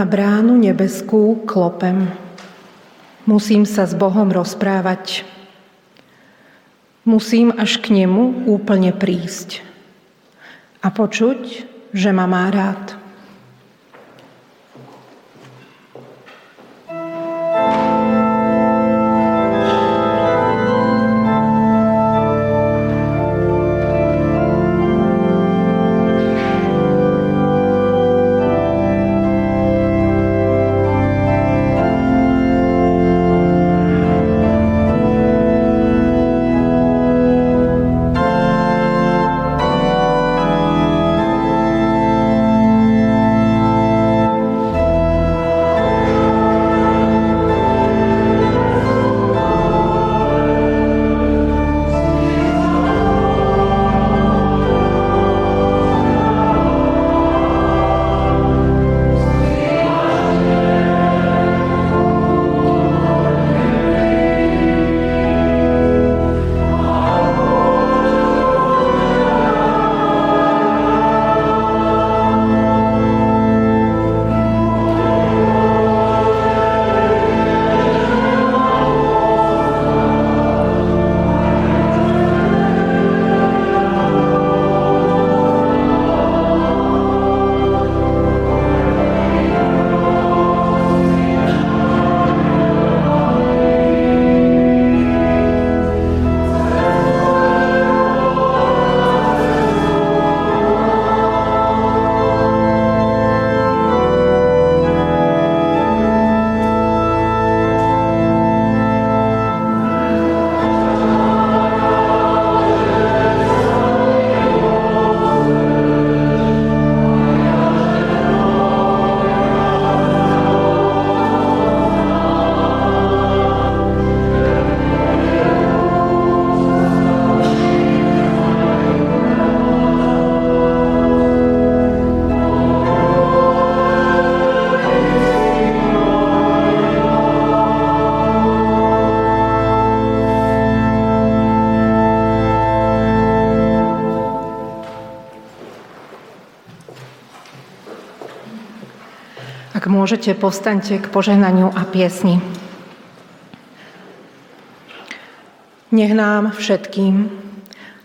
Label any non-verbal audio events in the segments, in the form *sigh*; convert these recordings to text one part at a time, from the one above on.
Na bránu nebeskú klopem. Musím sa s Bohom rozprávať. Musím až k nemu úplne prísť a počuť, že ma má rád. Môžete, postaňte k požehnaniu a piesni. Nech nám všetkým,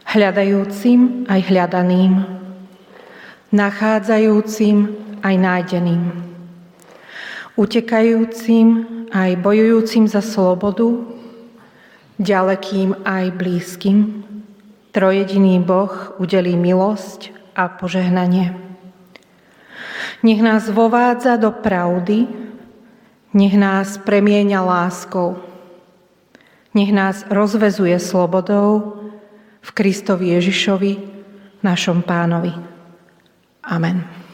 hľadajúcim aj hľadaným, nachádzajúcim aj nájdeným, utekajúcim aj bojujúcim za slobodu, ďalekým aj blízkym, trojediný Boh udelí milosť a požehnanie. Nech nás vovádza do pravdy, nech nás premieňa láskou, nech nás rozvezuje slobodou v Kristovi Ježišovi, našom pánovi. Amen.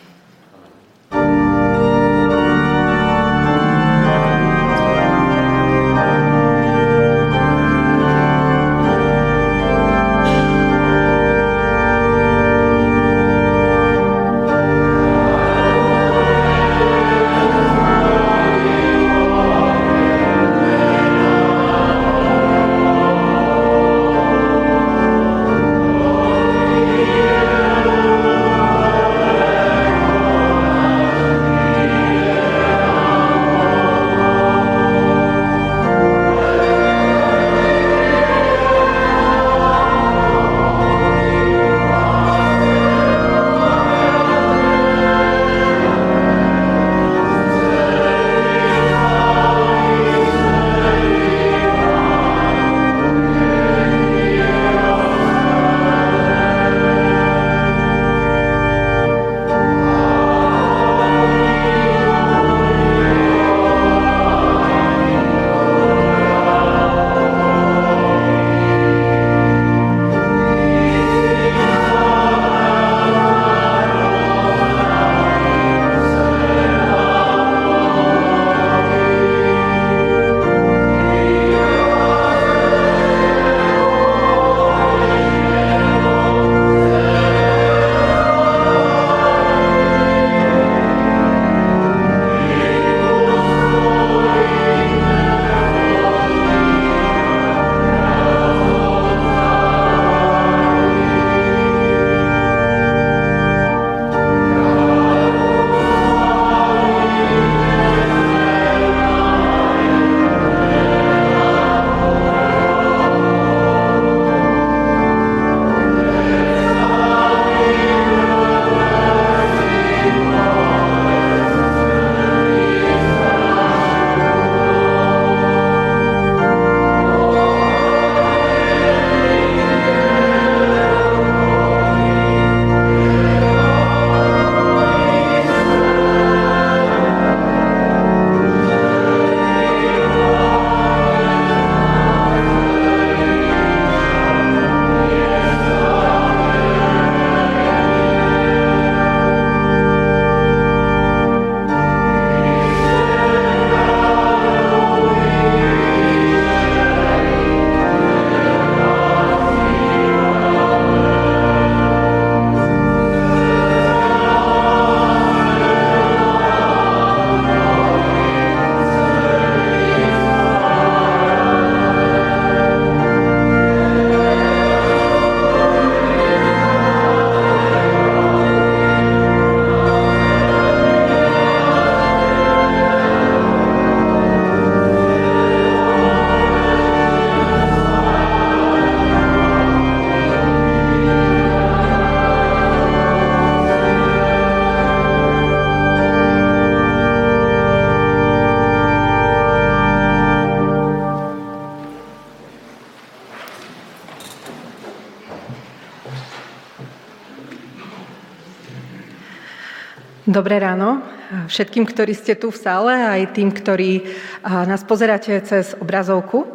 Dobré ráno všetkým, ktorí ste tu v sále, aj tým, ktorí nás pozeráte cez obrazovku.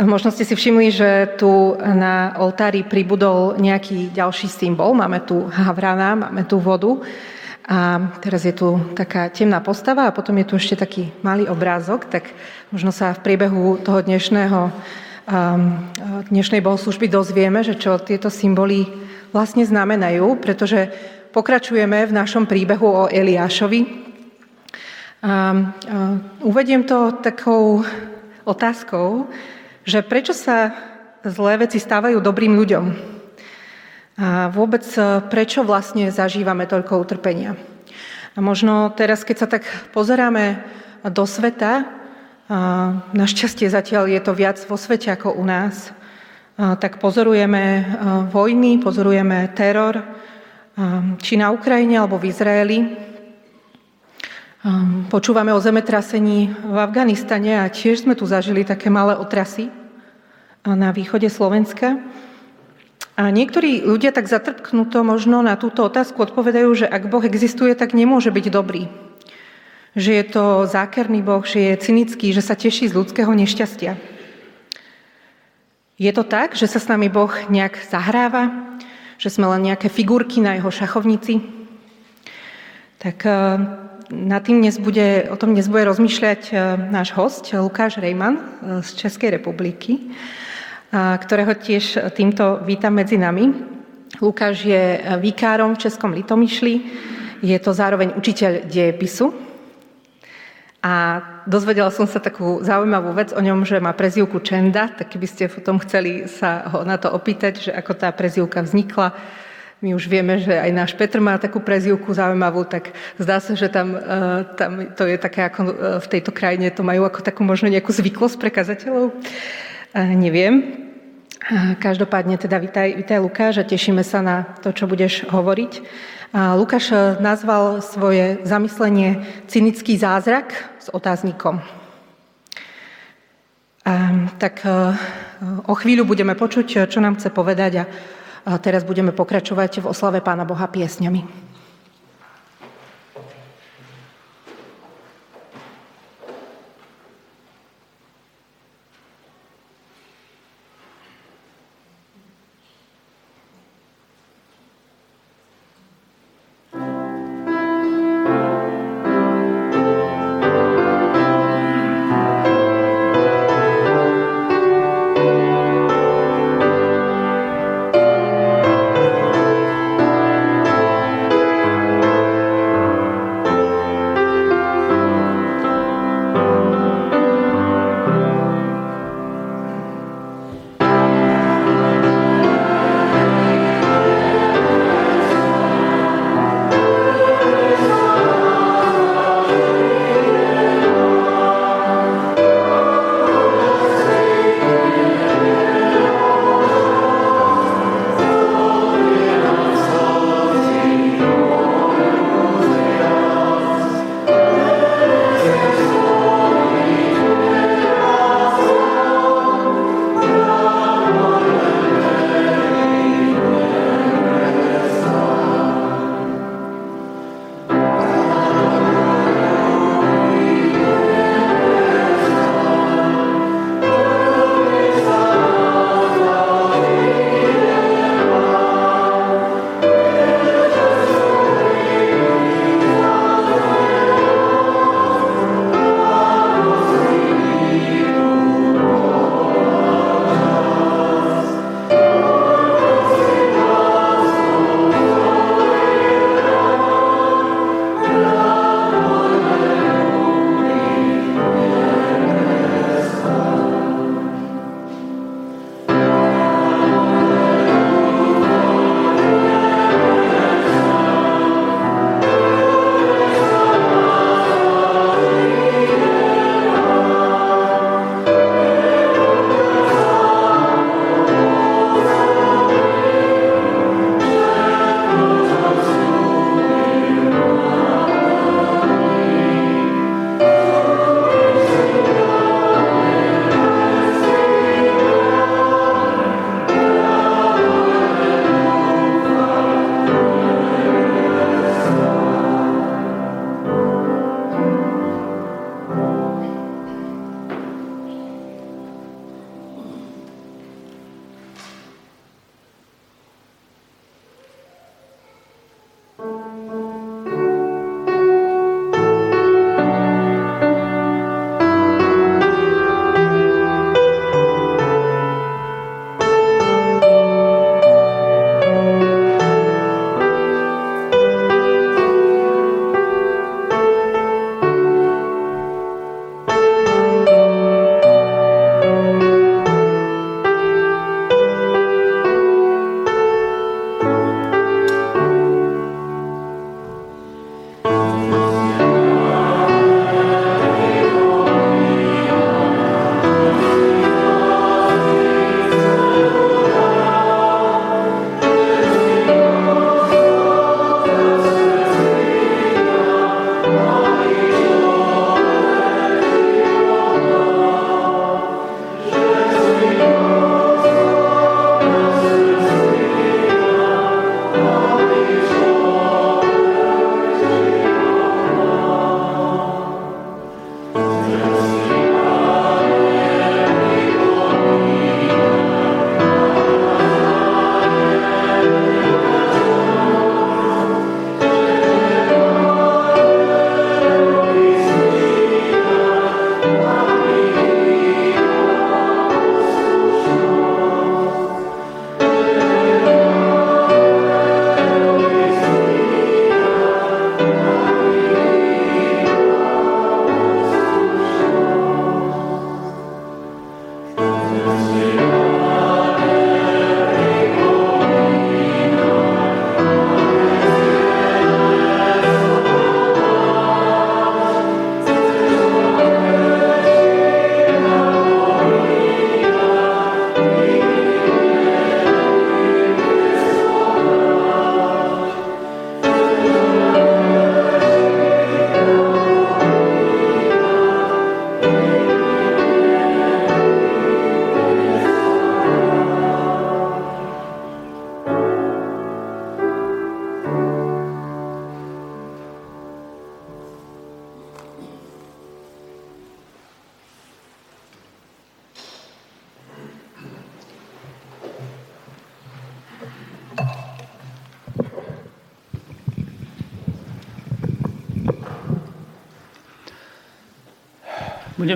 Možno ste si všimli, že tu na oltári pribudol nejaký ďalší symbol. Máme tu havrana, máme tu vodu. A teraz je tu taká temná postava a potom je tu ešte taký malý obrázok, tak možno sa v priebehu toho dnešného, dnešnej bohoslužby dozvieme, že čo tieto symboly vlastne znamenajú, pretože pokračujeme v našom príbehu o Eliášovi. A, uvediem to takou otázkou, že prečo sa zlé veci stávajú dobrým ľuďom? A vôbec prečo vlastne zažívame toľko utrpenia? A možno teraz, keď sa tak pozeráme do sveta, a našťastie zatiaľ je to viac vo svete ako u nás, tak pozorujeme vojny, pozorujeme teror, či na Ukrajine alebo v Izraeli. Počúvame o zemetrasení v Afganistane a tiež sme tu zažili také malé otrasy na východe Slovenska. A niektorí ľudia tak zatrpknuto možno na túto otázku odpovedajú, že ak Boh existuje, tak nemôže byť dobrý. Že je to zákerný Boh, že je cynický, že sa teší z ľudského nešťastia. Je to tak, že sa s nami Boh nejak zahráva, že sme len nejaké figurky na jeho šachovnici? Tak e, na tým dnes bude, o tom dnes bude rozmýšľať e, náš host Lukáš Rejman e, z Českej republiky, ktorého tiež týmto vítam medzi nami. Lukáš je vikárom v Českom Litomyšli, je to zároveň učiteľ dejepisu a dozvedela som sa takú zaujímavú vec o ňom, že má prezivku Čenda, tak keby ste potom chceli sa ho na to opýtať, že ako tá prezivka vznikla, my už vieme, že aj náš Petr má takú prezivku zaujímavú, tak zdá sa, že tam, e, tam to je také ako e, v tejto krajine, to majú ako takú možno nejakú zvyklosť pre kazateľov. Neviem. Každopádne teda vítaj, vítaj Lukáš a tešíme sa na to, čo budeš hovoriť. Lukáš nazval svoje zamyslenie cynický zázrak s otáznikom. Tak eh, o chvíľu budeme počuť, čo nám chce povedať a teraz budeme pokračovať v oslave Pána Boha piesňami.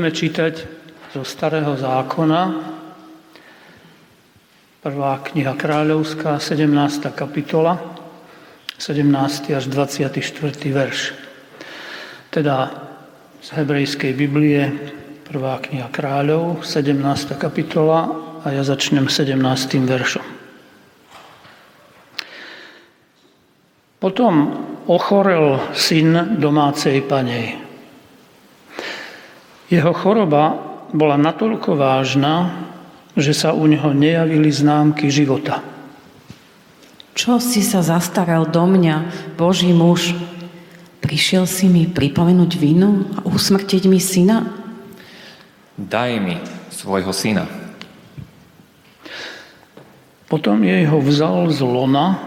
Budeme čítať zo Starého zákona, prvá kniha kráľovská, 17. kapitola, 17. až 24. verš. Teda z hebrejskej Biblie, prvá kniha kráľov, 17. kapitola a ja začnem 17. veršom. Potom ochorel syn domácej panej. Jeho choroba bola natoľko vážna, že sa u neho nejavili známky života. Čo si sa zastaral do mňa, Boží muž? Prišiel si mi pripomenúť vinu a usmrtiť mi syna? Daj mi svojho syna. Potom jej ho vzal z lona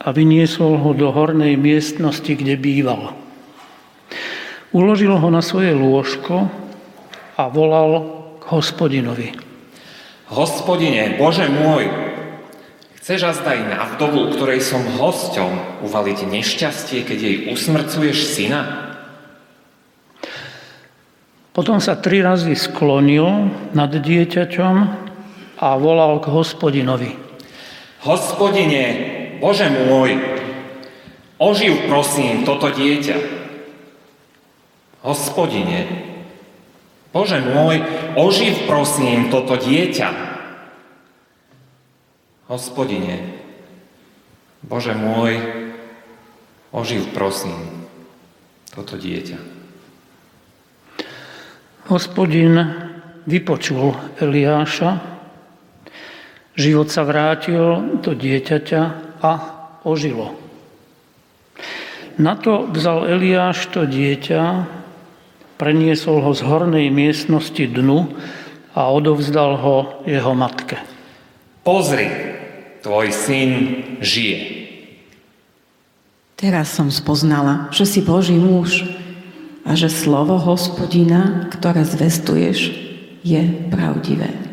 a vyniesol ho do hornej miestnosti, kde býval. Uložil ho na svoje lôžko a volal k hospodinovi. Hospodine, Bože môj, chceš azda na vdovu, ktorej som hosťom, uvaliť nešťastie, keď jej usmrcuješ syna? Potom sa tri razy sklonil nad dieťaťom a volal k hospodinovi. Hospodine, Bože môj, oživ prosím toto dieťa. Hospodine, Bože môj, oživ prosím toto dieťa. Hospodine, Bože môj, oživ prosím toto dieťa. Hospodin vypočul Eliáša, život sa vrátil do dieťaťa a ožilo. Na to vzal Eliáš to dieťa preniesol ho z hornej miestnosti dnu a odovzdal ho jeho matke. Pozri, tvoj syn žije. Teraz som spoznala, že si Boží muž a že slovo hospodina, ktoré zvestuješ, je pravdivé.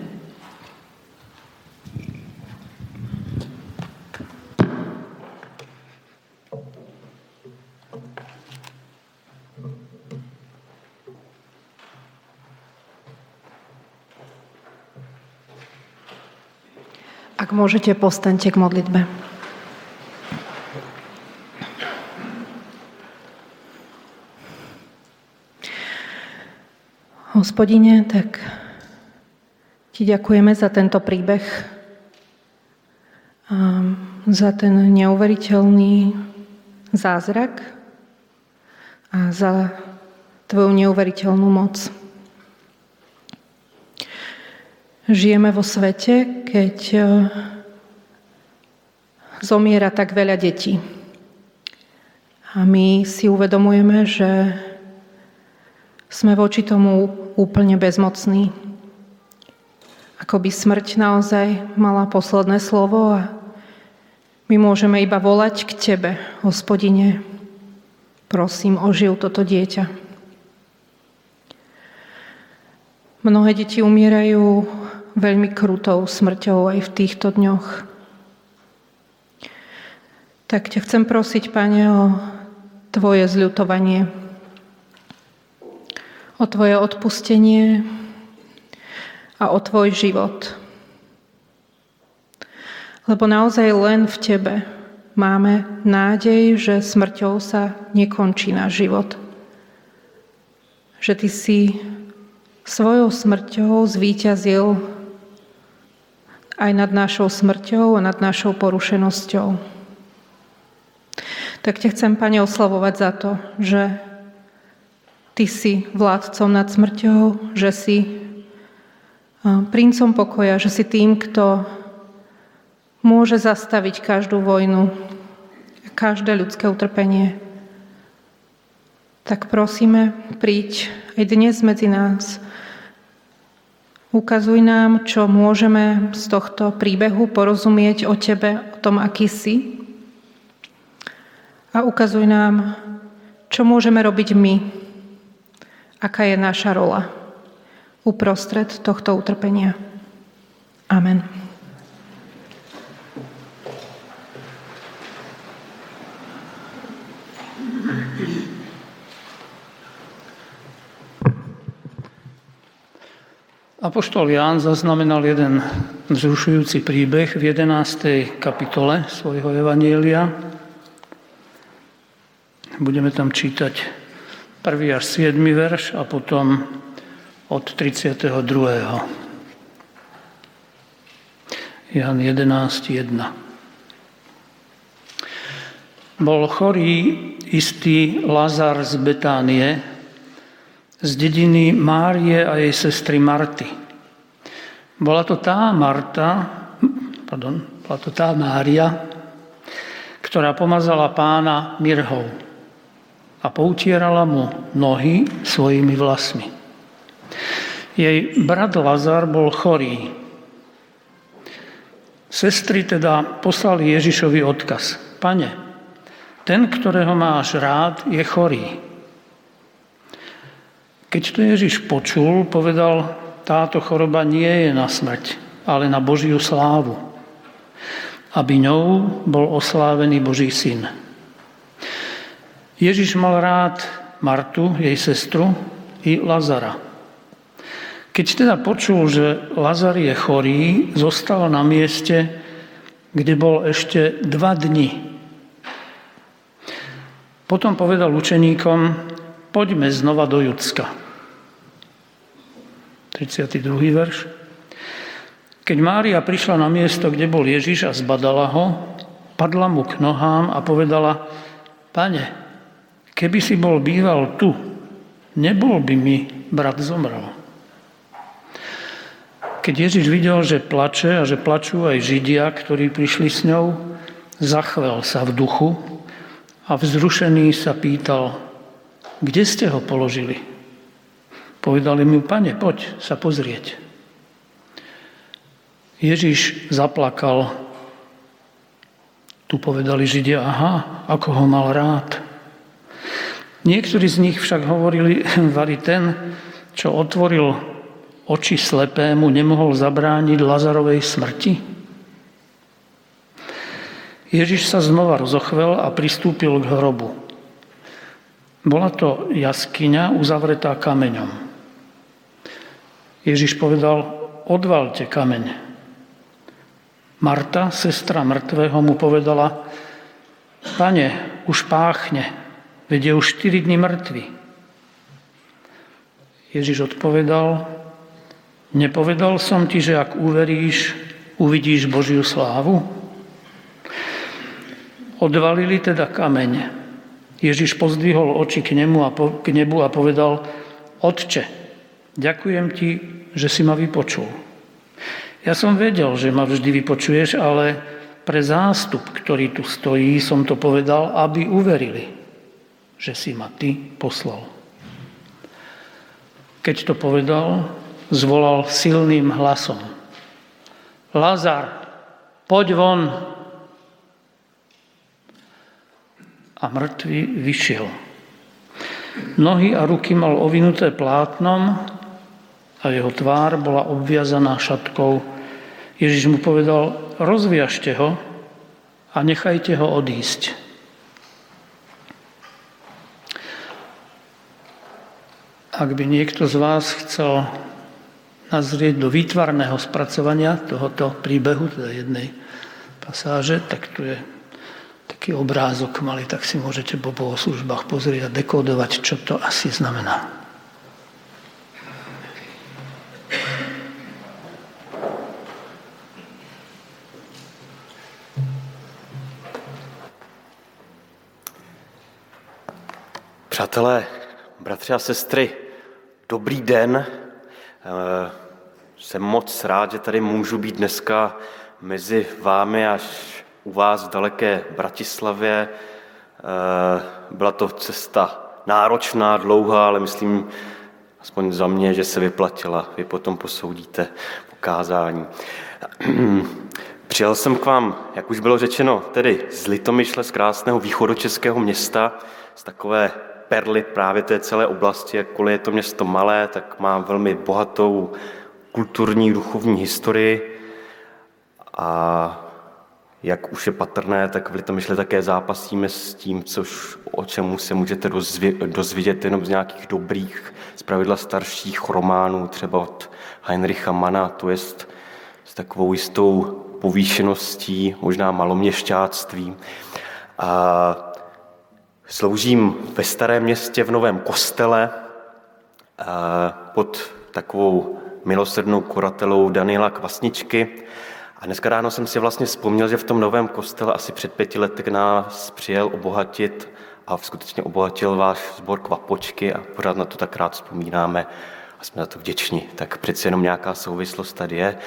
Môžete, postaňte k modlitbe. Hospodine, tak ti ďakujeme za tento príbeh, a za ten neuveriteľný zázrak a za tvoju neuveriteľnú moc. Žijeme vo svete, keď e, zomiera tak veľa detí. A my si uvedomujeme, že sme voči tomu úplne bezmocní. Ako by smrť naozaj mala posledné slovo a my môžeme iba volať k Tebe, hospodine. Prosím, oživ toto dieťa. Mnohé deti umierajú veľmi krutou smrťou aj v týchto dňoch. Tak ťa chcem prosiť, Pane, o Tvoje zľutovanie, o Tvoje odpustenie a o Tvoj život. Lebo naozaj len v Tebe máme nádej, že smrťou sa nekončí náš život. Že Ty si svojou smrťou zvíťazil aj nad našou smrťou a nad našou porušenosťou. Tak ťa chcem, Pane, oslavovať za to, že Ty si vládcom nad smrťou, že si princom pokoja, že si tým, kto môže zastaviť každú vojnu, každé ľudské utrpenie. Tak prosíme, príď aj dnes medzi nás, Ukazuj nám, čo môžeme z tohto príbehu porozumieť o Tebe, o tom, aký si. A ukazuj nám, čo môžeme robiť my, aká je naša rola uprostred tohto utrpenia. Amen. Apoštol Ján zaznamenal jeden vzrušujúci príbeh v 11. kapitole svojho Evanielia. Budeme tam čítať 1. až 7. verš a potom od 32. Jan 11.1. Bol chorý istý Lazar z Betánie, z dediny Márie a jej sestry Marty. Bola to tá Marta, pardon, bola to tá Mária, ktorá pomazala pána mirhou a poutierala mu nohy svojimi vlasmi. Jej brat Lazar bol chorý. Sestry teda poslali Ježišovi odkaz. Pane, ten, ktorého máš rád, je chorý. Keď to Ježiš počul, povedal, táto choroba nie je na smrť, ale na Božiu slávu, aby ňou bol oslávený Boží syn. Ježiš mal rád Martu, jej sestru, i Lazara. Keď teda počul, že Lazar je chorý, zostal na mieste, kde bol ešte dva dni. Potom povedal učeníkom, poďme znova do Judska. 32. verš. Keď Mária prišla na miesto, kde bol Ježiš a zbadala ho, padla mu k nohám a povedala, pane, keby si bol býval tu, nebol by mi brat zomrel. Keď Ježiš videl, že plače a že plačú aj Židia, ktorí prišli s ňou, zachvel sa v duchu a vzrušený sa pýtal, kde ste ho položili? Povedali mu, pane, poď sa pozrieť. Ježiš zaplakal. Tu povedali Židia, aha, ako ho mal rád. Niektorí z nich však hovorili, *laughs* vali ten, čo otvoril oči slepému, nemohol zabrániť Lazarovej smrti. Ježiš sa znova rozochvel a pristúpil k hrobu. Bola to jaskyňa uzavretá kameňom. Ježiš povedal, odvalte kameň. Marta, sestra mŕtvého, mu povedala, pane, už páchne, veď je už 4 dny mŕtvy. Ježiš odpovedal, nepovedal som ti, že ak uveríš, uvidíš Božiu slávu? Odvalili teda kameň. Ježiš pozdvihol oči k, nemu a po, k nebu a povedal, Otče, Ďakujem ti, že si ma vypočul. Ja som vedel, že ma vždy vypočuješ, ale pre zástup, ktorý tu stojí, som to povedal, aby uverili, že si ma ty poslal. Keď to povedal, zvolal silným hlasom. Lazar, poď von. A mŕtvy vyšiel. Nohy a ruky mal ovinuté plátnom a jeho tvár bola obviazaná šatkou. Ježiš mu povedal, rozviažte ho a nechajte ho odísť. Ak by niekto z vás chcel nazrieť do výtvarného spracovania tohoto príbehu, teda jednej pasáže, tak tu je taký obrázok malý, tak si môžete po bohoslužbách pozrieť a dekodovať, čo to asi znamená. Přátelé, bratři a sestry, dobrý den. Eh, jsem moc rád, že tady můžu být dneska mezi vámi až u vás v daleké Bratislavě. Eh, byla to cesta náročná, dlouhá, ale myslím, aspoň za mě, že se vyplatila. Vy potom posoudíte pokázání. *clears throat* Přijel jsem k vám, jak už bylo řečeno, tedy z Litomyšle, z krásného východočeského města, z takové perly právě té celé oblasti, jakkoliv je to město malé, tak má velmi bohatou kulturní, duchovní historii a jak už je patrné, tak v Litomyšli také zápasíme s tím, což, o čemu se můžete dozvědět jenom z nějakých dobrých, zpravidla starších románů, třeba od Heinricha Mana, to je s takovou jistou povýšeností, možná maloměšťáctvím. A sloužím ve starém městě v novém kostele pod takovou milosrdnou kuratelou Daniela Kvasničky. A dneska ráno jsem si vlastně vzpomněl, že v tom novém kostele asi před pěti lety nás přijel obohatit a skutečně obohatil váš sbor Kvapočky a pořád na to tak rád vzpomínáme a jsme za to vděční. Tak přeci jenom nějaká souvislost tady je.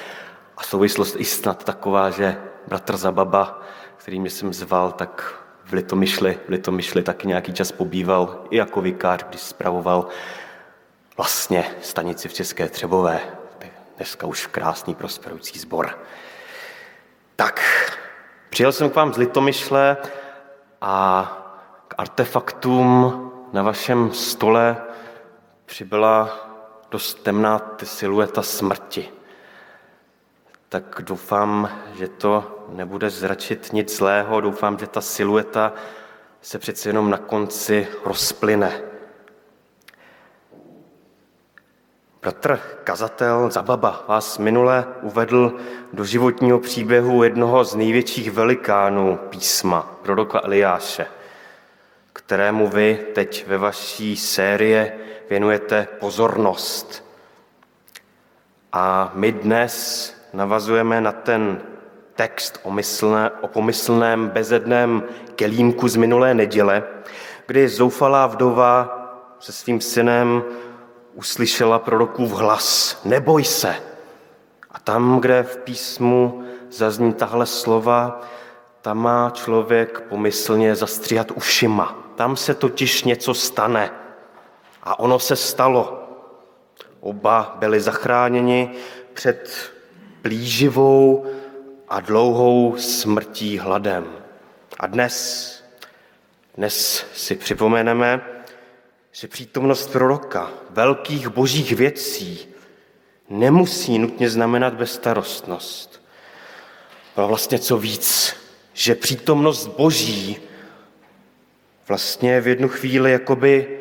A souvislost i snad taková, že bratr Zababa, který mě jsem zval, tak v Litomyšli, v Litomyšli taky nějaký čas pobýval i jako vikář, když spravoval vlastně stanici v České Třebové. Dneska už krásný prosperující sbor. Tak, přijel jsem k vám z Litomyšle a k artefaktům na vašem stole přibyla dost temná silueta smrti. Tak doufám, že to nebude zračit nic zlého, doufám, že ta silueta se přece jenom na konci rozplyne. Bratr kazatel Zababa vás minule uvedl do životního příběhu jednoho z největších velikánů písma, proroka Eliáše, kterému vy teď ve vaší série věnujete pozornost. A my dnes navazujeme na ten text o, myslné, o pomyslném bezedném kelímku z minulé neděle, kdy zoufalá vdova se svým synem uslyšela prorokův hlas, neboj se. A tam, kde v písmu zazní tahle slova, tam má člověk pomyslně zastříhat ušima. Tam se totiž něco stane. A ono se stalo. Oba byli zachráněni před plíživou a dlouhou smrtí hladem. A dnes, dnes si připomeneme, že přítomnost proroka, velkých božích věcí, nemusí nutně znamenat bezstarostnost. Ale vlastně co víc, že přítomnost boží vlastně v jednu chvíli jakoby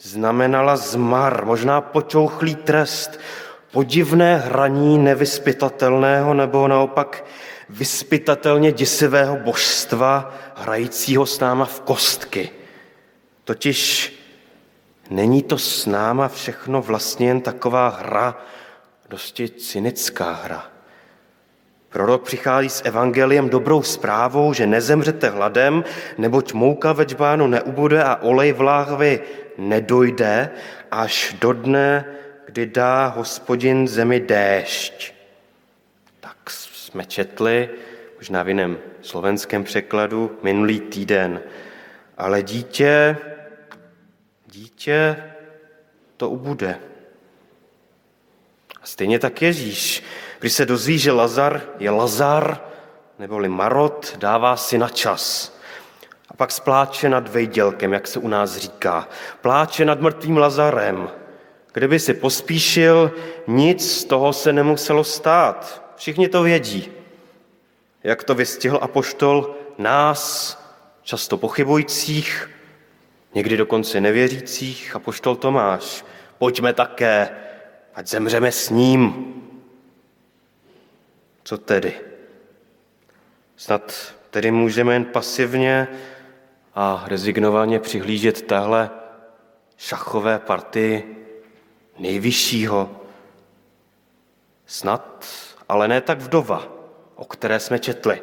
znamenala zmar, možná počouchlý trest, podivné hraní nevyspytatelného nebo naopak vyspytatelně děsivého božstva, hrajícího s náma v kostky. Totiž Není to s náma všechno vlastně jen taková hra, dosti cynická hra. Prorok přichází s evangeliem dobrou zprávou, že nezemřete hladem, neboť mouka ve čbánu neubude a olej v láhvi nedojde až do dne, kdy dá hospodin zemi déšť. Tak jsme četli, možná v jiném slovenském překladu, minulý týden. Ale dítě dítě to ubude. A stejně tak Ježíš, když se dozví, že Lazar je Lazar, neboli Marot, dává si na čas. A pak spláče nad vejdělkem, jak se u nás říká. Pláče nad mrtvým Lazarem. Kdyby si pospíšil, nic z toho se nemuselo stát. Všichni to vědí. Jak to vystihl apoštol nás, často pochybujících, někdy dokonce nevěřících a poštol Tomáš. Pojďme také, ať zemřeme s ním. Co tedy? Snad tedy můžeme jen pasivně a rezignovaně přihlížet téhle šachové partii nejvyššího. Snad, ale ne tak vdova, o které jsme četli.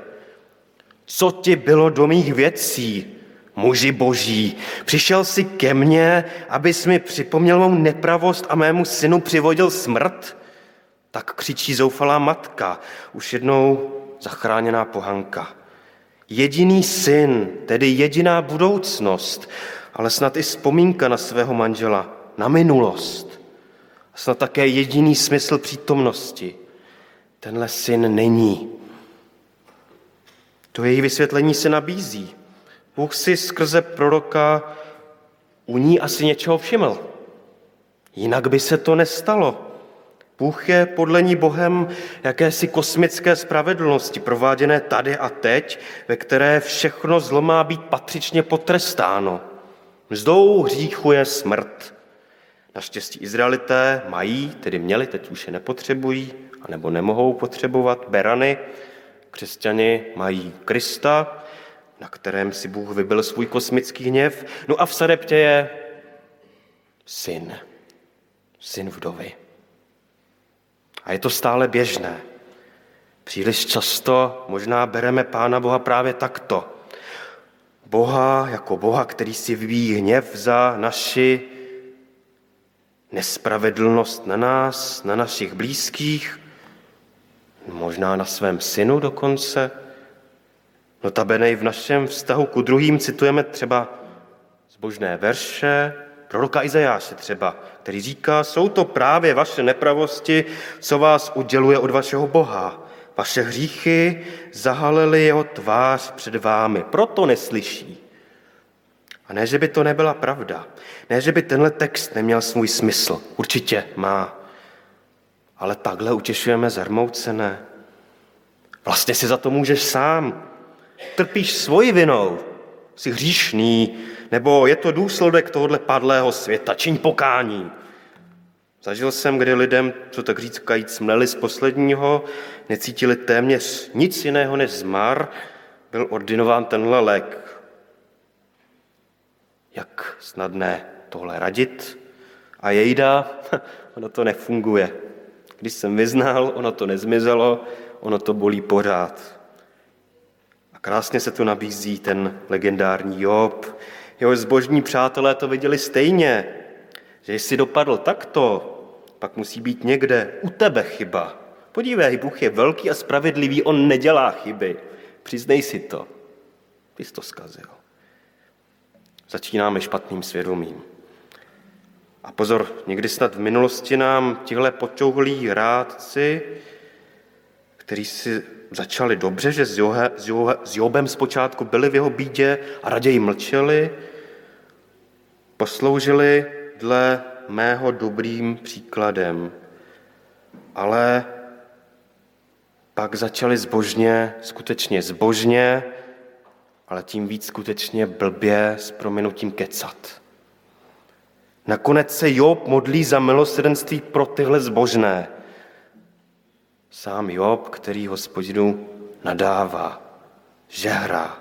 Co ti bylo do mých věcí, muži boží, přišel si ke mně, abys mi připomněl mou nepravost a mému synu přivodil smrt? Tak křičí zoufalá matka, už jednou zachráněná pohanka. Jediný syn, tedy jediná budoucnost, ale snad i vzpomínka na svého manžela, na minulost. A snad také jediný smysl přítomnosti. Tenhle syn není. To její vysvětlení se nabízí. Bůh si skrze proroka u ní asi něčeho všiml. Jinak by se to nestalo. Bůh je podle ní Bohem jakési kosmické spravedlnosti, prováděné tady a teď, ve které všechno zlo má být patřičně potrestáno. Mzdou hříchu je smrt. Naštěstí Izraelité mají, tedy měli, teď už je nepotřebují, anebo nemohou potřebovat berany. Křesťani mají Krista, na kterém si Bůh vybil svůj kosmický hněv. No a v Sareptě je syn, syn vdovy. A je to stále běžné. Příliš často možná bereme Pána Boha právě takto. Boha jako Boha, který si vyvíjí hněv za naši nespravedlnost na nás, na našich blízkých, možná na svém synu dokonce. Notabene i v našem vztahu ku druhým citujeme třeba zbožné verše, proroka Izajáše třeba, který říká, jsou to právě vaše nepravosti, co vás uděluje od vašeho Boha. Vaše hříchy zahalily jeho tvář před vámi, proto neslyší. A ne, že by to nebyla pravda. Ne, že by tenhle text neměl svůj smysl. Určitě má. Ale takhle utěšujeme zarmoucené. Vlastně si za to můžeš sám. Trpíš svoji vinou. Jsi hříšný, nebo je to důsledek tohohle padlého světa, čiň pokání. Zažil jsem, kdy lidem, co tak říkajíc, mleli z posledního, necítili téměř nic jiného než zmar, byl ordinován tenhle lék. Jak snadné tohle radit? A jejda, *laughs* ono to nefunguje. Když jsem vyznal, ono to nezmizelo, ono to bolí pořád. Krásně se tu nabízí ten legendární Job, jeho zbožní přátelé to viděli stejně, že jestli dopadl takto, pak musí být někde u tebe chyba. Podívej, Bůh je velký a spravedlivý, on nedělá chyby. Přiznej si to. Ty jsi to zkazil. Začínáme špatným svědomím. A pozor, někdy snad v minulosti nám tihle počouhlí rádci, kteří si začali dobře, že s, Johe, s, Johe, s Jobem zpočátku byli v jeho bídě a raději mlčeli, posloužili dle mého dobrým příkladem, ale pak začali zbožně, skutečně zbožně, ale tím víc skutečně blbě s prominutím kecat. Nakonec se Job modlí za milosrdenství pro tyhle zbožné. Sám Job, který hospodinu nadává, žehrá.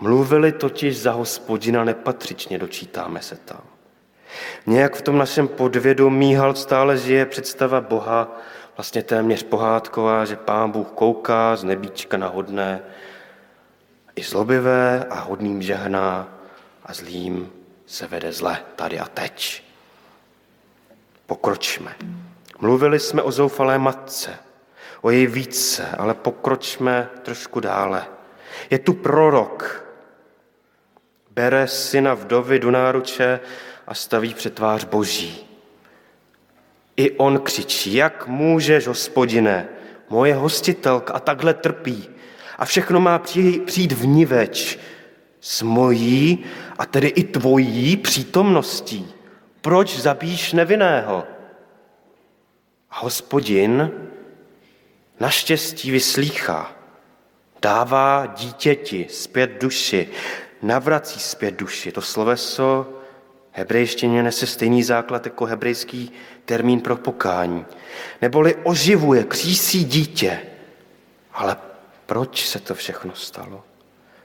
Mluvili totiž za hospodina nepatřičně, dočítáme se tam. Nějak v tom našem podvědomí hal stále žije představa Boha, vlastně téměř pohádková, že pán Bůh kouká z nebíčka na hodné, i zlobivé a hodným žehná a zlým se vede zle tady a teď. Pokročme. Mluvili jsme o zoufalé matce, o její více, ale pokročme trošku dále. Je tu prorok, bere syna vdovy do náruče a staví před tvář Boží. I on křičí, jak můžeš, hospodine, moje hostitelka a takhle trpí. A všechno má přijít vniveč s mojí a tedy i tvojí přítomností. Proč zabíš nevinného? A hospodin naštěstí vyslýchá, dává dítěti zpět duši, navrací zpět duši. To sloveso hebrejštině nese stejný základ jako hebrejský termín pro pokání. Neboli oživuje, křísí dítě. Ale proč se to všechno stalo?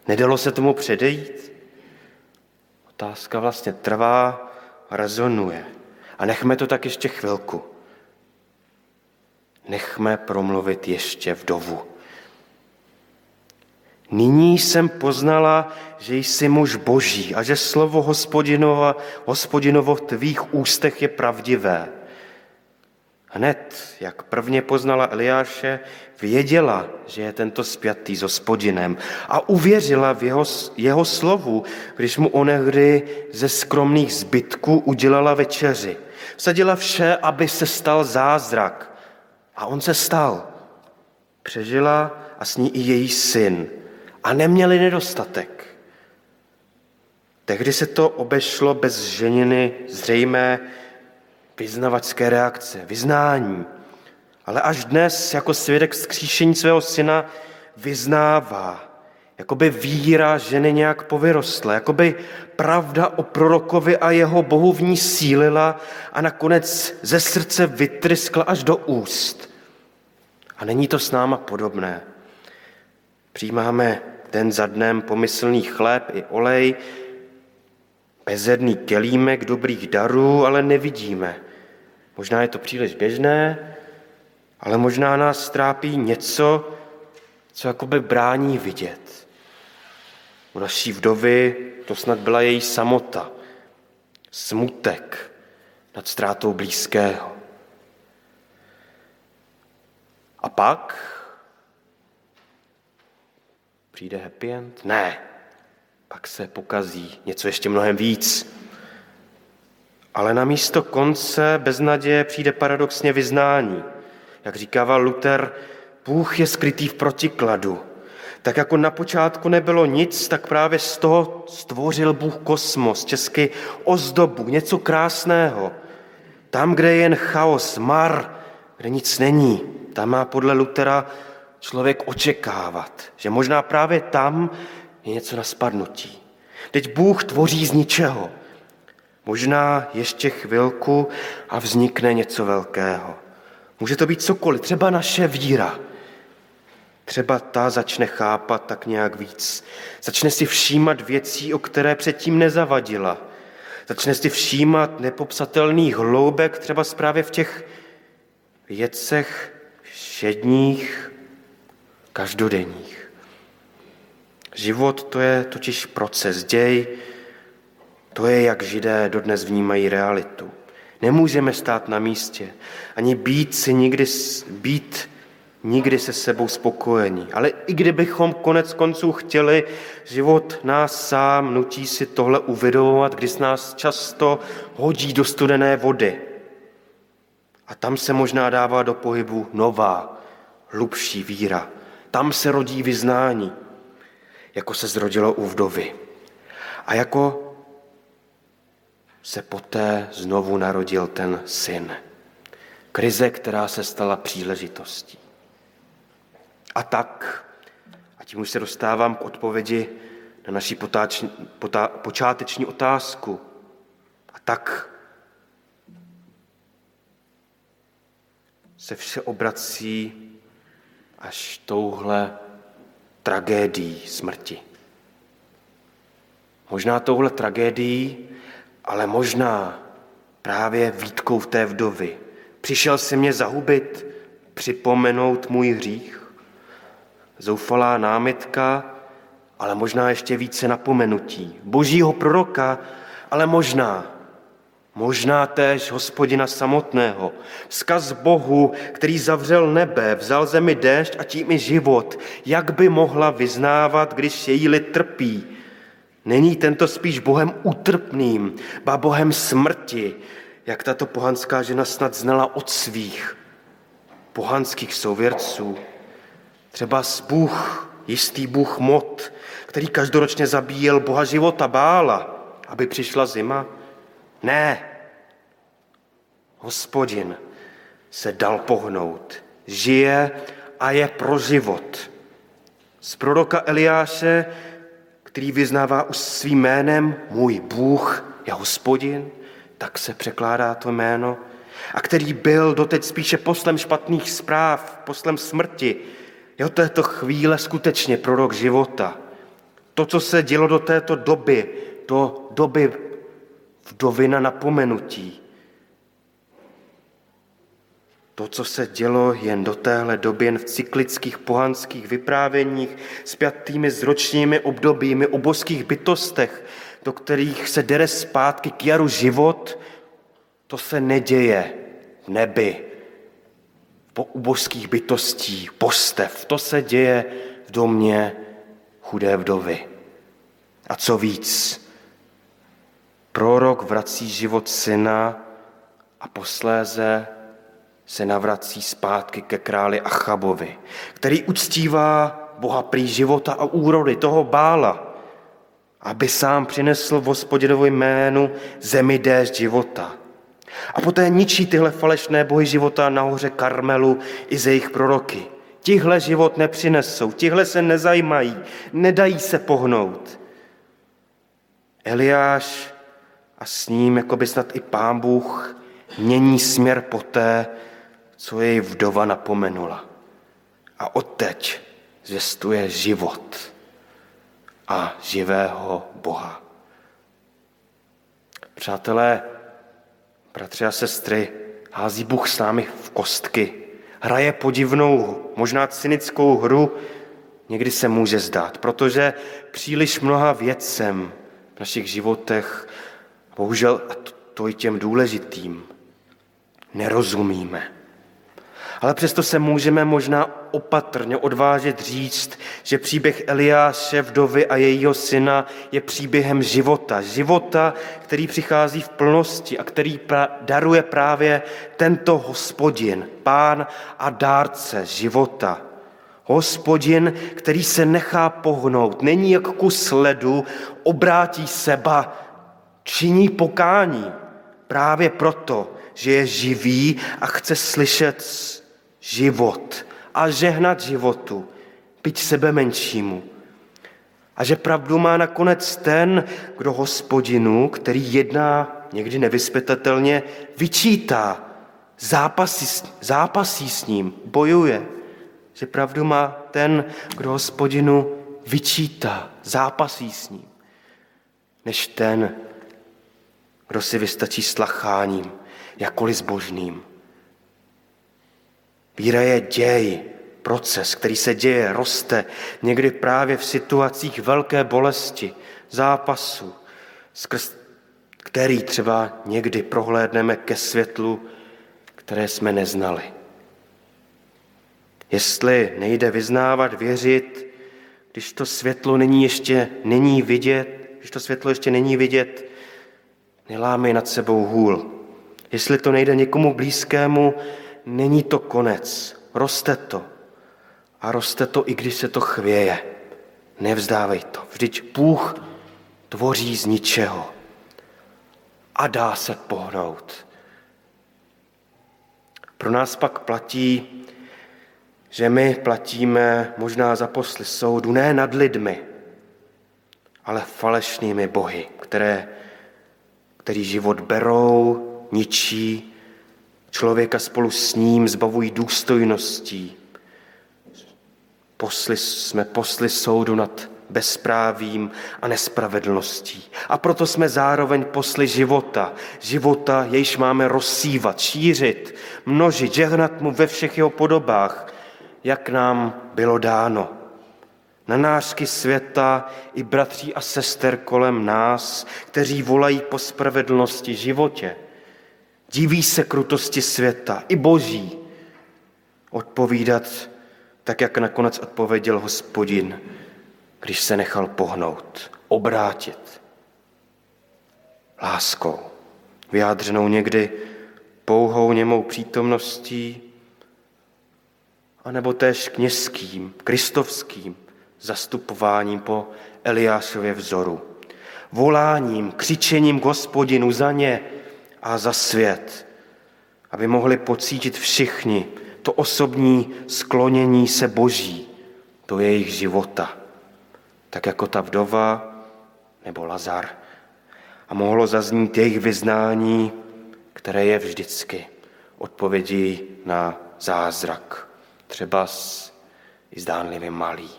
Nedalo se tomu předejít? Otázka vlastně trvá, rezonuje. A nechme to tak ještě chvilku. Nechme promluvit ještě vdovu. Nyní jsem poznala, že jsi muž boží a že slovo hospodinova, hospodinovo v tvých ústech je pravdivé. Hned, jak prvně poznala Eliáše, věděla, že je tento spjatý s hospodinem a uvěřila v jeho, jeho slovu, když mu onehdy ze skromných zbytků udělala večeři. Vsadila vše, aby se stal zázrak. A on se stal. Přežila a s ní i její syn a neměli nedostatek. Tehdy se to obešlo bez ženiny zřejmé, vyznavačské reakce, vyznání. Ale až dnes jako svědek zkříšení svého syna vyznává, jako by víra ženy nějak povyrostla, jako by pravda o prorokovi a jeho bohu v ní sílila a nakonec ze srdce vytryskla až do úst. A není to s náma podobné. Přijímáme den za dnem pomyslný chléb i olej, bezedný kelímek dobrých darů, ale nevidíme. Možná je to příliš běžné, ale možná nás trápí něco, co jakoby brání vidět. U naší vdovy to snad byla její samota, smutek nad ztrátou blízkého. A pak přijde happy end? Ne. Pak se pokazí něco ještě mnohem víc. Ale na místo konce bez naděje přijde paradoxně vyznání. Jak říkával Luther, Bůh je skrytý v protikladu. Tak jako na počátku nebylo nic, tak právě z toho stvořil Bůh kosmos, česky ozdobu, něco krásného. Tam, kde je jen chaos, mar, kde nic není, tam má podle Lutera člověk očekávat, že možná právě tam je něco na spadnutí. Teď Bůh tvoří z ničeho. Možná ještě chvilku a vznikne něco velkého. Může to být cokoliv, třeba naše víra. Třeba ta začne chápat tak nějak víc. Začne si všímat věcí, o které předtím nezavadila. Začne si všímat nepopsatelných hloubek, třeba právě v těch věcech všedních, každodenních. Život to je totiž proces, děj, to je, jak židé dodnes vnímají realitu. Nemůžeme stát na místě, ani být si nikdy, být nikdy se sebou spokojení. Ale i kdybychom konec konců chtěli, život nás sám nutí si tohle uvědomovat, když nás často hodí do studené vody. A tam se možná dává do pohybu nová, hlubší víra. Tam se rodí vyznání, jako se zrodilo u vdovy. A jako se poté znovu narodil ten syn. Krize, která se stala příležitostí. A tak, a tím už se dostávám k odpovědi na naši potáč, potá, počáteční otázku. A tak se vše obrací až touhle tragédií smrti. Možná touhle tragédií, ale možná právě výtkou té vdovy. Přišel si mě zahubit, připomenout můj hřích. Zoufalá námitka, ale možná ještě více napomenutí. Božího proroka, ale možná, možná též hospodina samotného. Vzkaz Bohu, který zavřel nebe, vzal zemi déšť a tím i život. Jak by mohla vyznávat, když její lid trpí? Není tento spíš Bohem utrpným, ba Bohem smrti, jak tato pohanská žena snad znala od svých pohanských souvěrců. Třeba Bůh, jistý Bůh Mot, který každoročně zabíjel Boha života Bála, aby přišla zima. Ne, hospodin se dal pohnout, žije a je pro život. Z proroka Eliáše který vyznává už svým jménem můj Bůh je hospodin, tak se překládá to jméno, a který byl doteď spíše poslem špatných zpráv, poslem smrti, je od této chvíle skutečně prorok života. To, co se dělo do této doby, do doby vdovina napomenutí, to, co se dělo jen do téhle doby, jen v cyklických pohanských vyprávěních, spjatými s ročními obdobími o boských bytostech, do kterých se dere zpátky k jaru život, to se neděje v nebi, po ubožských bytostí, postev. To se děje v domě chudé vdovy. A co víc, prorok vrací život syna a posléze se navrací zpátky ke králi Achabovi, který uctívá Boha prý života a úrody toho bála, aby sám přinesl v hospodinovi jménu zemi déšť života. A poté ničí tyhle falešné bohy života nahoře Karmelu i ze jejich proroky. Tihle život nepřinesou, tihle se nezajímají, nedají se pohnout. Eliáš a s ním, jako by snad i pán Bůh, mění směr poté, co jej vdova napomenula. A odteď zvěstuje život a živého Boha. Přátelé, bratři a sestry, hází Bůh s námi v kostky. Hraje podivnou, možná cynickou hru, někdy se může zdát, protože příliš mnoha věcem v našich životech, bohužel a to i těm důležitým, nerozumíme. Ale přesto se můžeme možná opatrně odvážet říct, že příběh Eliáše, vdovy a jejího syna je příběhem života. Života, který přichází v plnosti a který daruje právě tento hospodin, pán a dárce života. Hospodin, který se nechá pohnout, není jak kus ledu, obrátí seba, činí pokání. Právě proto, že je živý a chce slyšet život a žehnat životu, byť sebe menšímu. A že pravdu má nakonec ten, kdo hospodinu, který jedná někdy nevyspětatelně, vyčítá, zápasí, zápasí s ním, bojuje. Že pravdu má ten, kdo hospodinu vyčítá, zápasí s ním, než ten, kdo si vystačí slacháním, jakkoliv zbožným. Víra je děj, proces, který se děje, roste někdy právě v situacích velké bolesti, zápasu, skrz který třeba někdy prohlédneme ke světlu, které jsme neznali. Jestli nejde vyznávat, věřit, když to světlo není ještě není vidět, když to světlo ještě není vidět, nelámej nad sebou hůl. Jestli to nejde někomu blízkému, není to konec. Roste to. A roste to, i když se to chvěje. Nevzdávej to. Vždyť Bůh tvoří z ničeho. A dá se pohnout. Pro nás pak platí, že my platíme možná za posly soudu ne nad lidmi, ale falešnými bohy, které, který život berou, ničí Člověka spolu s ním zbavují důstojností. Posli, jsme posli soudu nad bezprávím a nespravedlností. A proto jsme zároveň posli života. Života, jejž máme rozsívat, šířit, množit, žehnat mu ve všech jeho podobách, jak nám bylo dáno. Na nářky světa i bratří a sester kolem nás, kteří volají po spravedlnosti životě. Diví se krutosti světa, i boží, odpovídat tak, jak nakonec odpověděl hospodin, když se nechal pohnout, obrátit. Láskou, vyjádřenou někdy pouhou němou přítomností, anebo též kněžským, kristovským zastupováním po Eliášově vzoru, voláním, křičením k hospodinu za ně, a za svět, aby mohli pocítit všichni to osobní sklonění se Boží do jejich života, tak jako ta vdova nebo Lazar. A mohlo zaznít jejich vyznání, které je vždycky odpovědí na zázrak, třeba s i zdánlivě malý.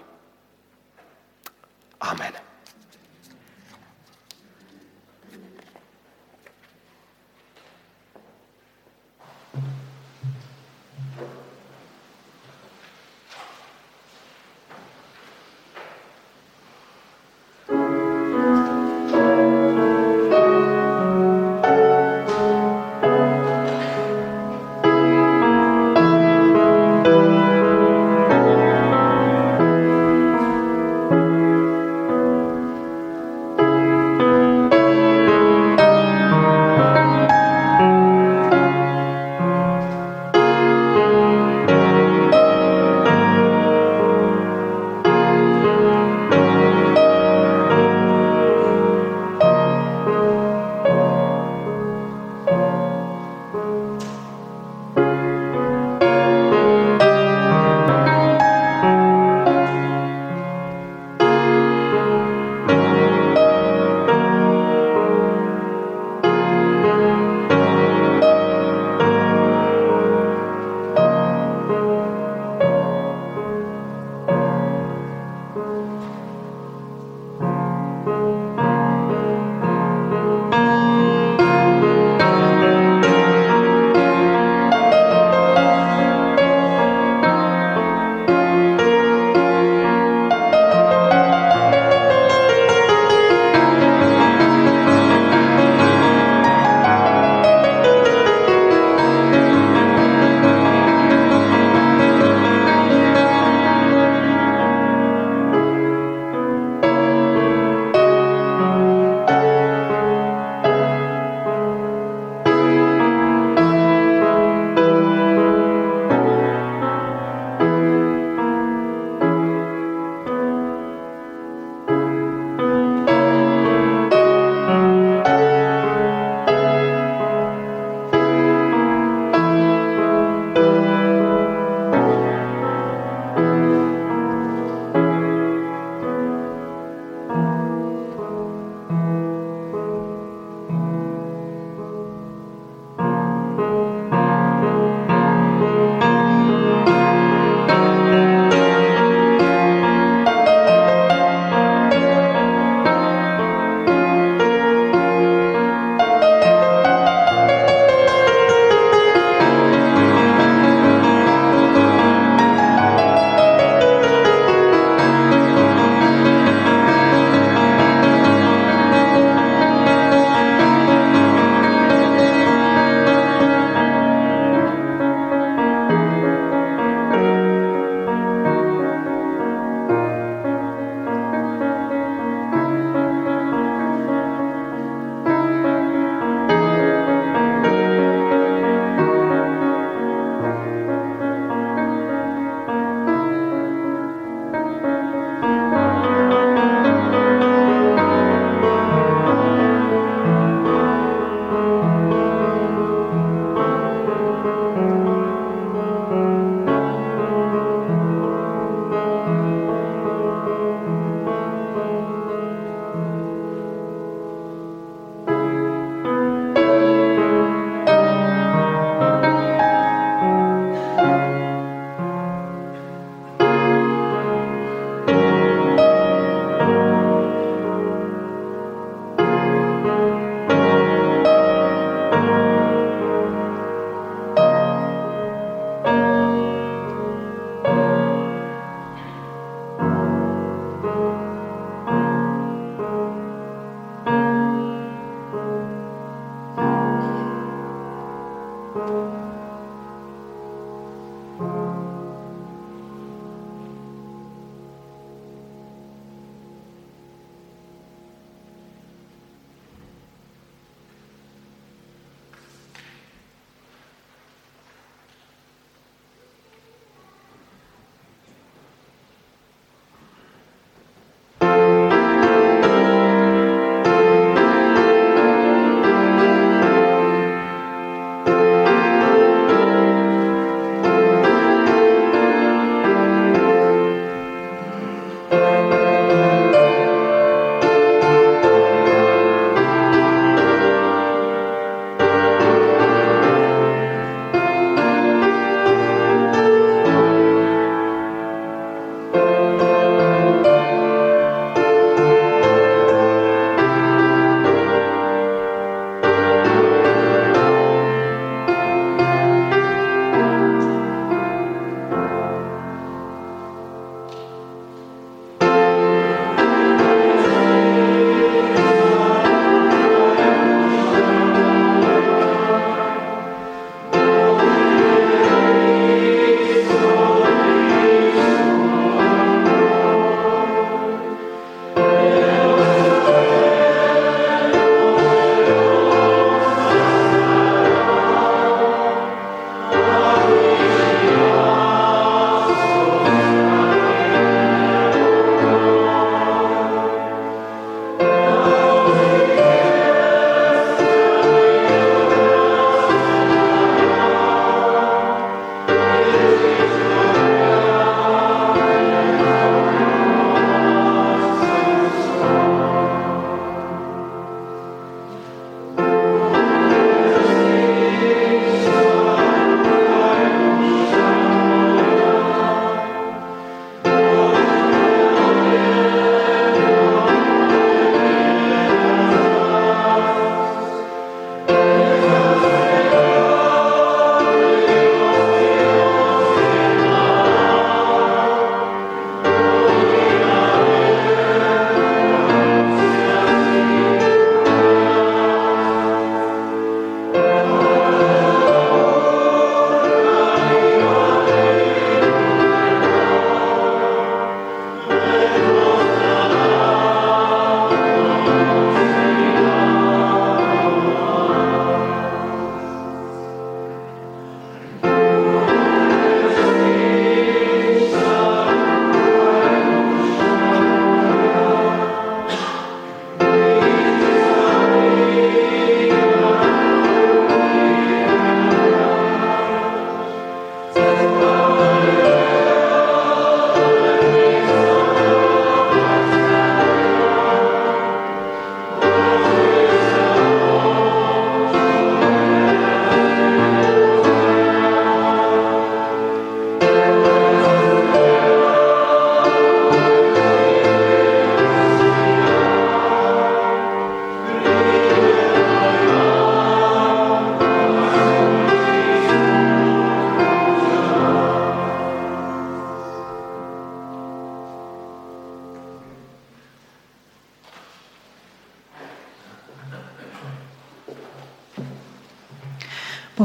Amen.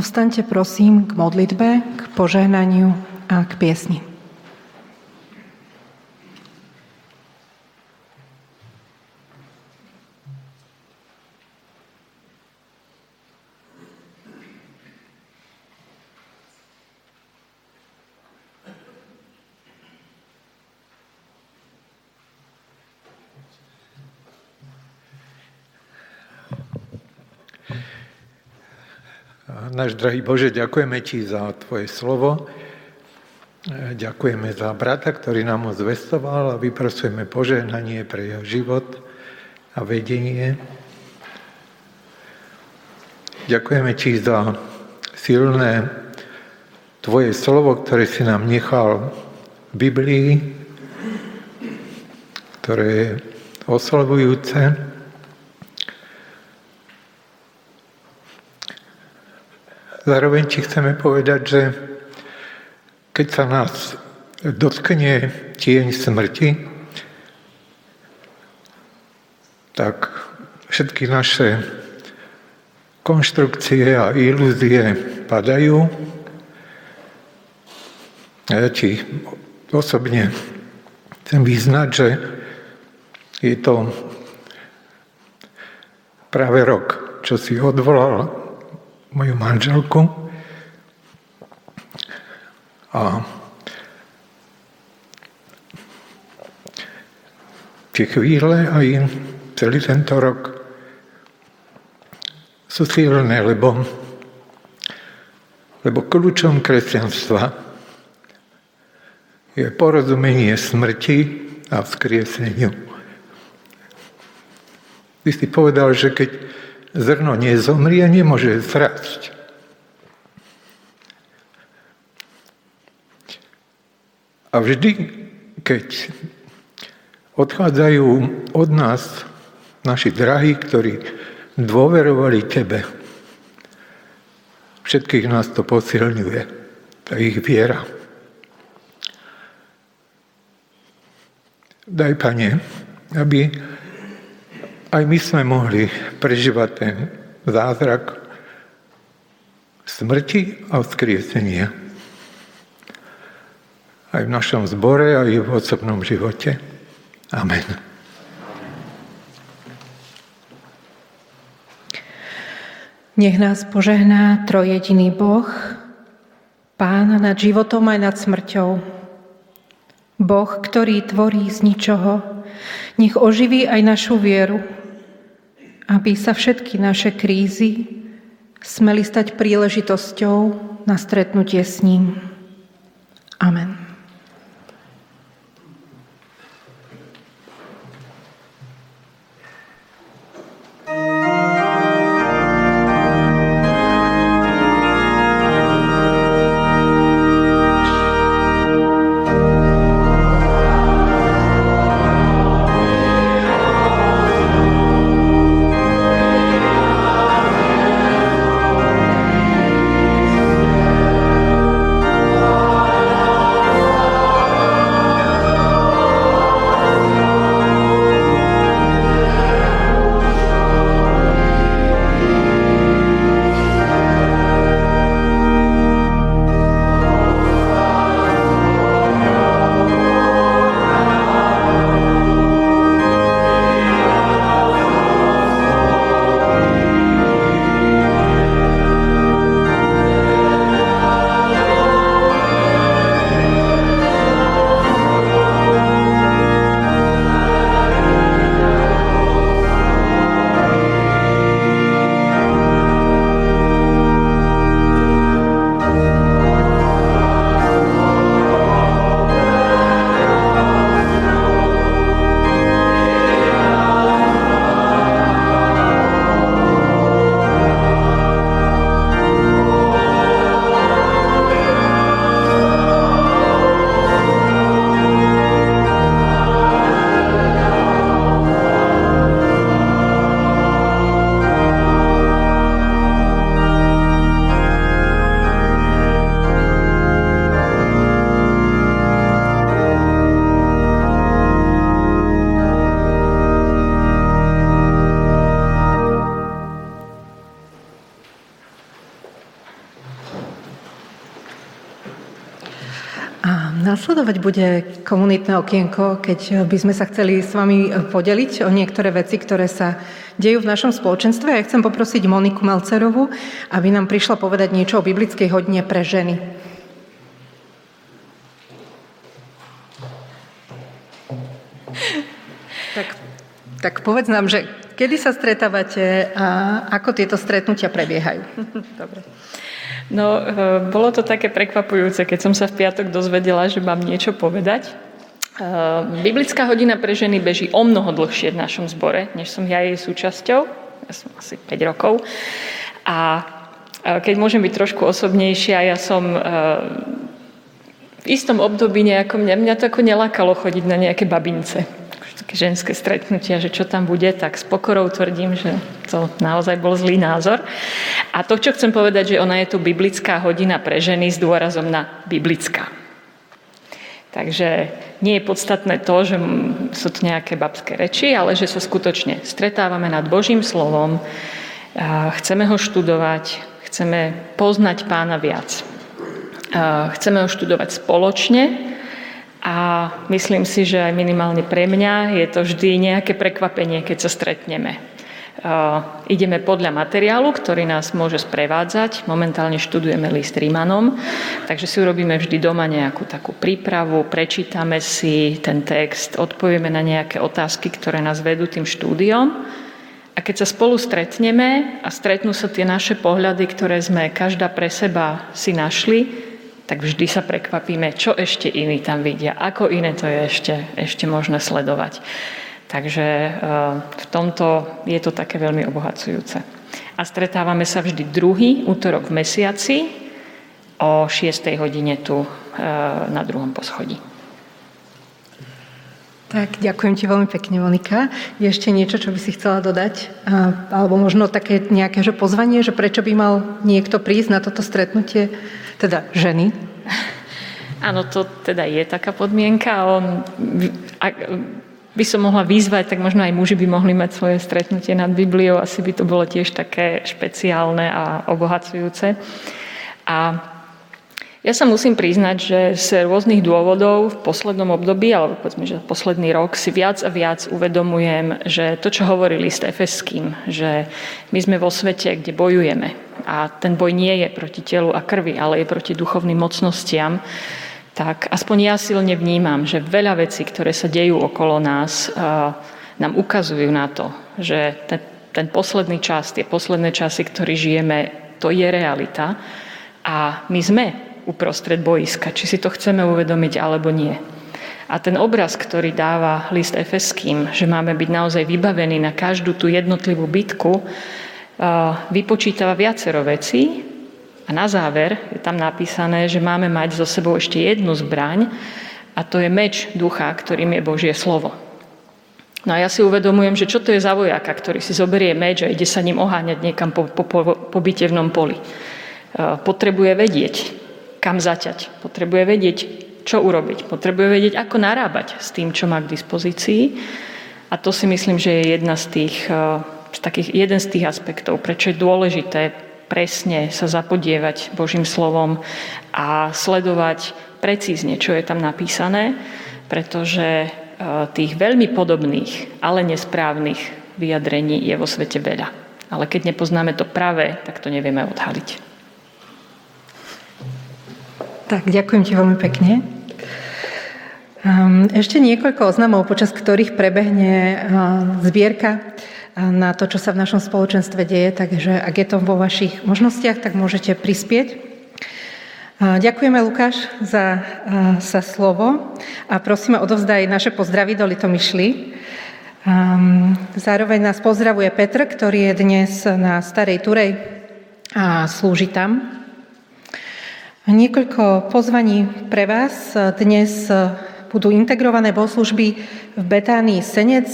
Povstaňte prosím k modlitbe, k požehnaniu a k piesni. Náš drahý Bože, ďakujeme Ti za Tvoje slovo. Ďakujeme za brata, ktorý nám ho zvestoval a vyprosujeme požehnanie pre jeho život a vedenie. Ďakujeme Ti za silné Tvoje slovo, ktoré si nám nechal v Biblii, ktoré je oslovujúce, Zároveň ti chceme povedať, že keď sa nás dotkne tieň smrti, tak všetky naše konštrukcie a ilúzie padajú. Ja ti osobne chcem vyznať, že je to práve rok, čo si odvolal moju manželku a tie chvíle aj celý tento rok sú silné, lebo, lebo kľúčom kresťanstva je porozumenie smrti a vzkrieseniu. Ty si povedal, že keď Zrno nezomrie, nemôže zrásť. A vždy, keď odchádzajú od nás naši drahí, ktorí dôverovali Tebe, všetkých nás to posilňuje, tá ich viera. Daj, Pane, aby aj my sme mohli prežívať ten zázrak smrti a vzkriesenia. Aj v našom zbore, aj v osobnom živote. Amen. Nech nás požehná trojediný Boh, Pán nad životom aj nad smrťou. Boh, ktorý tvorí z ničoho, nech oživí aj našu vieru, aby sa všetky naše krízy smeli stať príležitosťou na stretnutie s ním. Amen. Nasledovať bude komunitné okienko, keď by sme sa chceli s vami podeliť o niektoré veci, ktoré sa dejú v našom spoločenstve. Ja chcem poprosiť Moniku Malcerovu, aby nám prišla povedať niečo o biblickej hodine pre ženy. Tak, tak povedz nám, že kedy sa stretávate a ako tieto stretnutia prebiehajú. *laughs* Dobre. No, e, bolo to také prekvapujúce, keď som sa v piatok dozvedela, že mám niečo povedať. E, biblická hodina pre ženy beží o mnoho dlhšie v našom zbore, než som ja jej súčasťou. Ja som asi 5 rokov. A e, keď môžem byť trošku osobnejšia, ja som v istom období nejako, mňa, mňa to ako nelákalo chodiť na nejaké babince také ženské stretnutia, že čo tam bude, tak s pokorou tvrdím, že to naozaj bol zlý názor. A to, čo chcem povedať, že ona je tu biblická hodina pre ženy s dôrazom na biblická. Takže nie je podstatné to, že sú to nejaké babské reči, ale že sa skutočne stretávame nad Božím slovom, chceme ho študovať, chceme poznať pána viac. Chceme ho študovať spoločne, a myslím si, že aj minimálne pre mňa je to vždy nejaké prekvapenie, keď sa stretneme. Uh, ideme podľa materiálu, ktorý nás môže sprevádzať. Momentálne študujeme list Rímanom, takže si urobíme vždy doma nejakú takú prípravu, prečítame si ten text, odpovieme na nejaké otázky, ktoré nás vedú tým štúdiom. A keď sa spolu stretneme a stretnú sa tie naše pohľady, ktoré sme každá pre seba si našli, tak vždy sa prekvapíme, čo ešte iní tam vidia, ako iné to je ešte, ešte možné sledovať. Takže eh, v tomto je to také veľmi obohacujúce. A stretávame sa vždy druhý útorok v mesiaci o 6. hodine tu eh, na druhom poschodí. Tak, ďakujem ti veľmi pekne, Monika. Je ešte niečo, čo by si chcela dodať? Alebo možno také nejaké že pozvanie, že prečo by mal niekto prísť na toto stretnutie, teda ženy? Áno, to teda je taká podmienka. On, ak by som mohla vyzvať, tak možno aj muži by mohli mať svoje stretnutie nad Bibliou. Asi by to bolo tiež také špeciálne a obohacujúce. A ja sa musím priznať, že z rôznych dôvodov v poslednom období, alebo povedzme, že posledný rok, si viac a viac uvedomujem, že to, čo hovorí list Efeským, že my sme vo svete, kde bojujeme a ten boj nie je proti telu a krvi, ale je proti duchovným mocnostiam, tak aspoň ja silne vnímam, že veľa vecí, ktoré sa dejú okolo nás, nám ukazujú na to, že ten, ten posledný čas, tie posledné časy, ktorý žijeme, to je realita. A my sme uprostred boiska, či si to chceme uvedomiť alebo nie. A ten obraz, ktorý dáva list Efeským, že máme byť naozaj vybavení na každú tú jednotlivú bitku, vypočítava viacero vecí a na záver je tam napísané, že máme mať so sebou ešte jednu zbraň a to je meč ducha, ktorým je Božie slovo. No a ja si uvedomujem, že čo to je za vojaka, ktorý si zoberie meč a ide sa ním oháňať niekam po, po, po, po bitevnom poli. Potrebuje vedieť, kam zaťať. Potrebuje vedieť, čo urobiť. Potrebuje vedieť, ako narábať s tým, čo má k dispozícii. A to si myslím, že je jedna z tých, eh, z takých, jeden z tých aspektov, prečo je dôležité presne sa zapodievať Božím slovom a sledovať precízne, čo je tam napísané, pretože eh, tých veľmi podobných, ale nesprávnych vyjadrení je vo svete veľa. Ale keď nepoznáme to pravé, tak to nevieme odhaliť. Tak, ďakujem ti veľmi pekne. Ehm, ešte niekoľko oznamov, počas ktorých prebehne ehm, zbierka ehm, na to, čo sa v našom spoločenstve deje, takže ak je to vo vašich možnostiach, tak môžete prispieť. Ďakujeme, Lukáš, za, za slovo a prosíme, odovzdaj naše pozdravy do Litomyšly. Zároveň nás pozdravuje Petr, ktorý je dnes na Starej Turej a slúži tam. Niekoľko pozvaní pre vás. Dnes budú integrované bohoslužby v Betánii Senec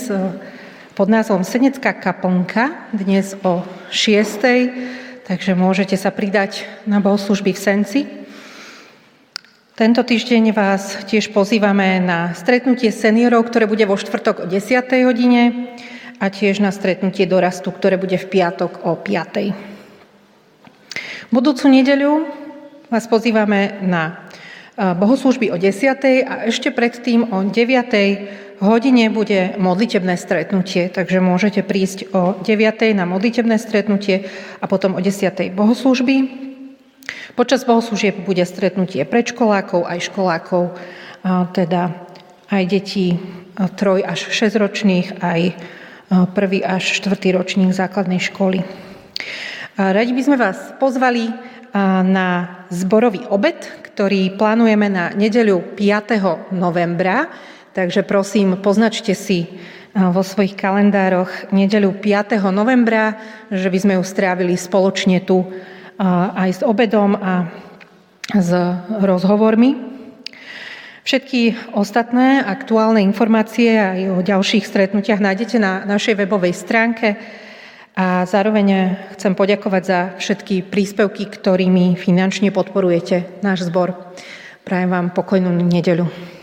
pod názvom Senecká kaplnka, dnes o 6. Takže môžete sa pridať na bohoslužby v Senci. Tento týždeň vás tiež pozývame na stretnutie seniorov, ktoré bude vo štvrtok o 10. hodine a tiež na stretnutie dorastu, ktoré bude v piatok o 5. Budúcu nedeľu vás pozývame na bohoslužby o 10. a ešte predtým o 9. hodine bude modlitebné stretnutie, takže môžete prísť o 9. na modlitebné stretnutie a potom o 10. bohoslužby. Počas bohoslúžieb bude stretnutie predškolákov aj školákov, teda aj detí troj až 6 ročných, aj prvý až štvrtý ročník základnej školy. Radi by sme vás pozvali na zborový obed, ktorý plánujeme na nedeľu 5. novembra, takže prosím, poznačte si vo svojich kalendároch nedeľu 5. novembra, že by sme ju strávili spoločne tu aj s obedom a s rozhovormi. Všetky ostatné aktuálne informácie aj o ďalších stretnutiach nájdete na našej webovej stránke a zároveň chcem poďakovať za všetky príspevky, ktorými finančne podporujete náš zbor. Prajem vám pokojnú nedeľu.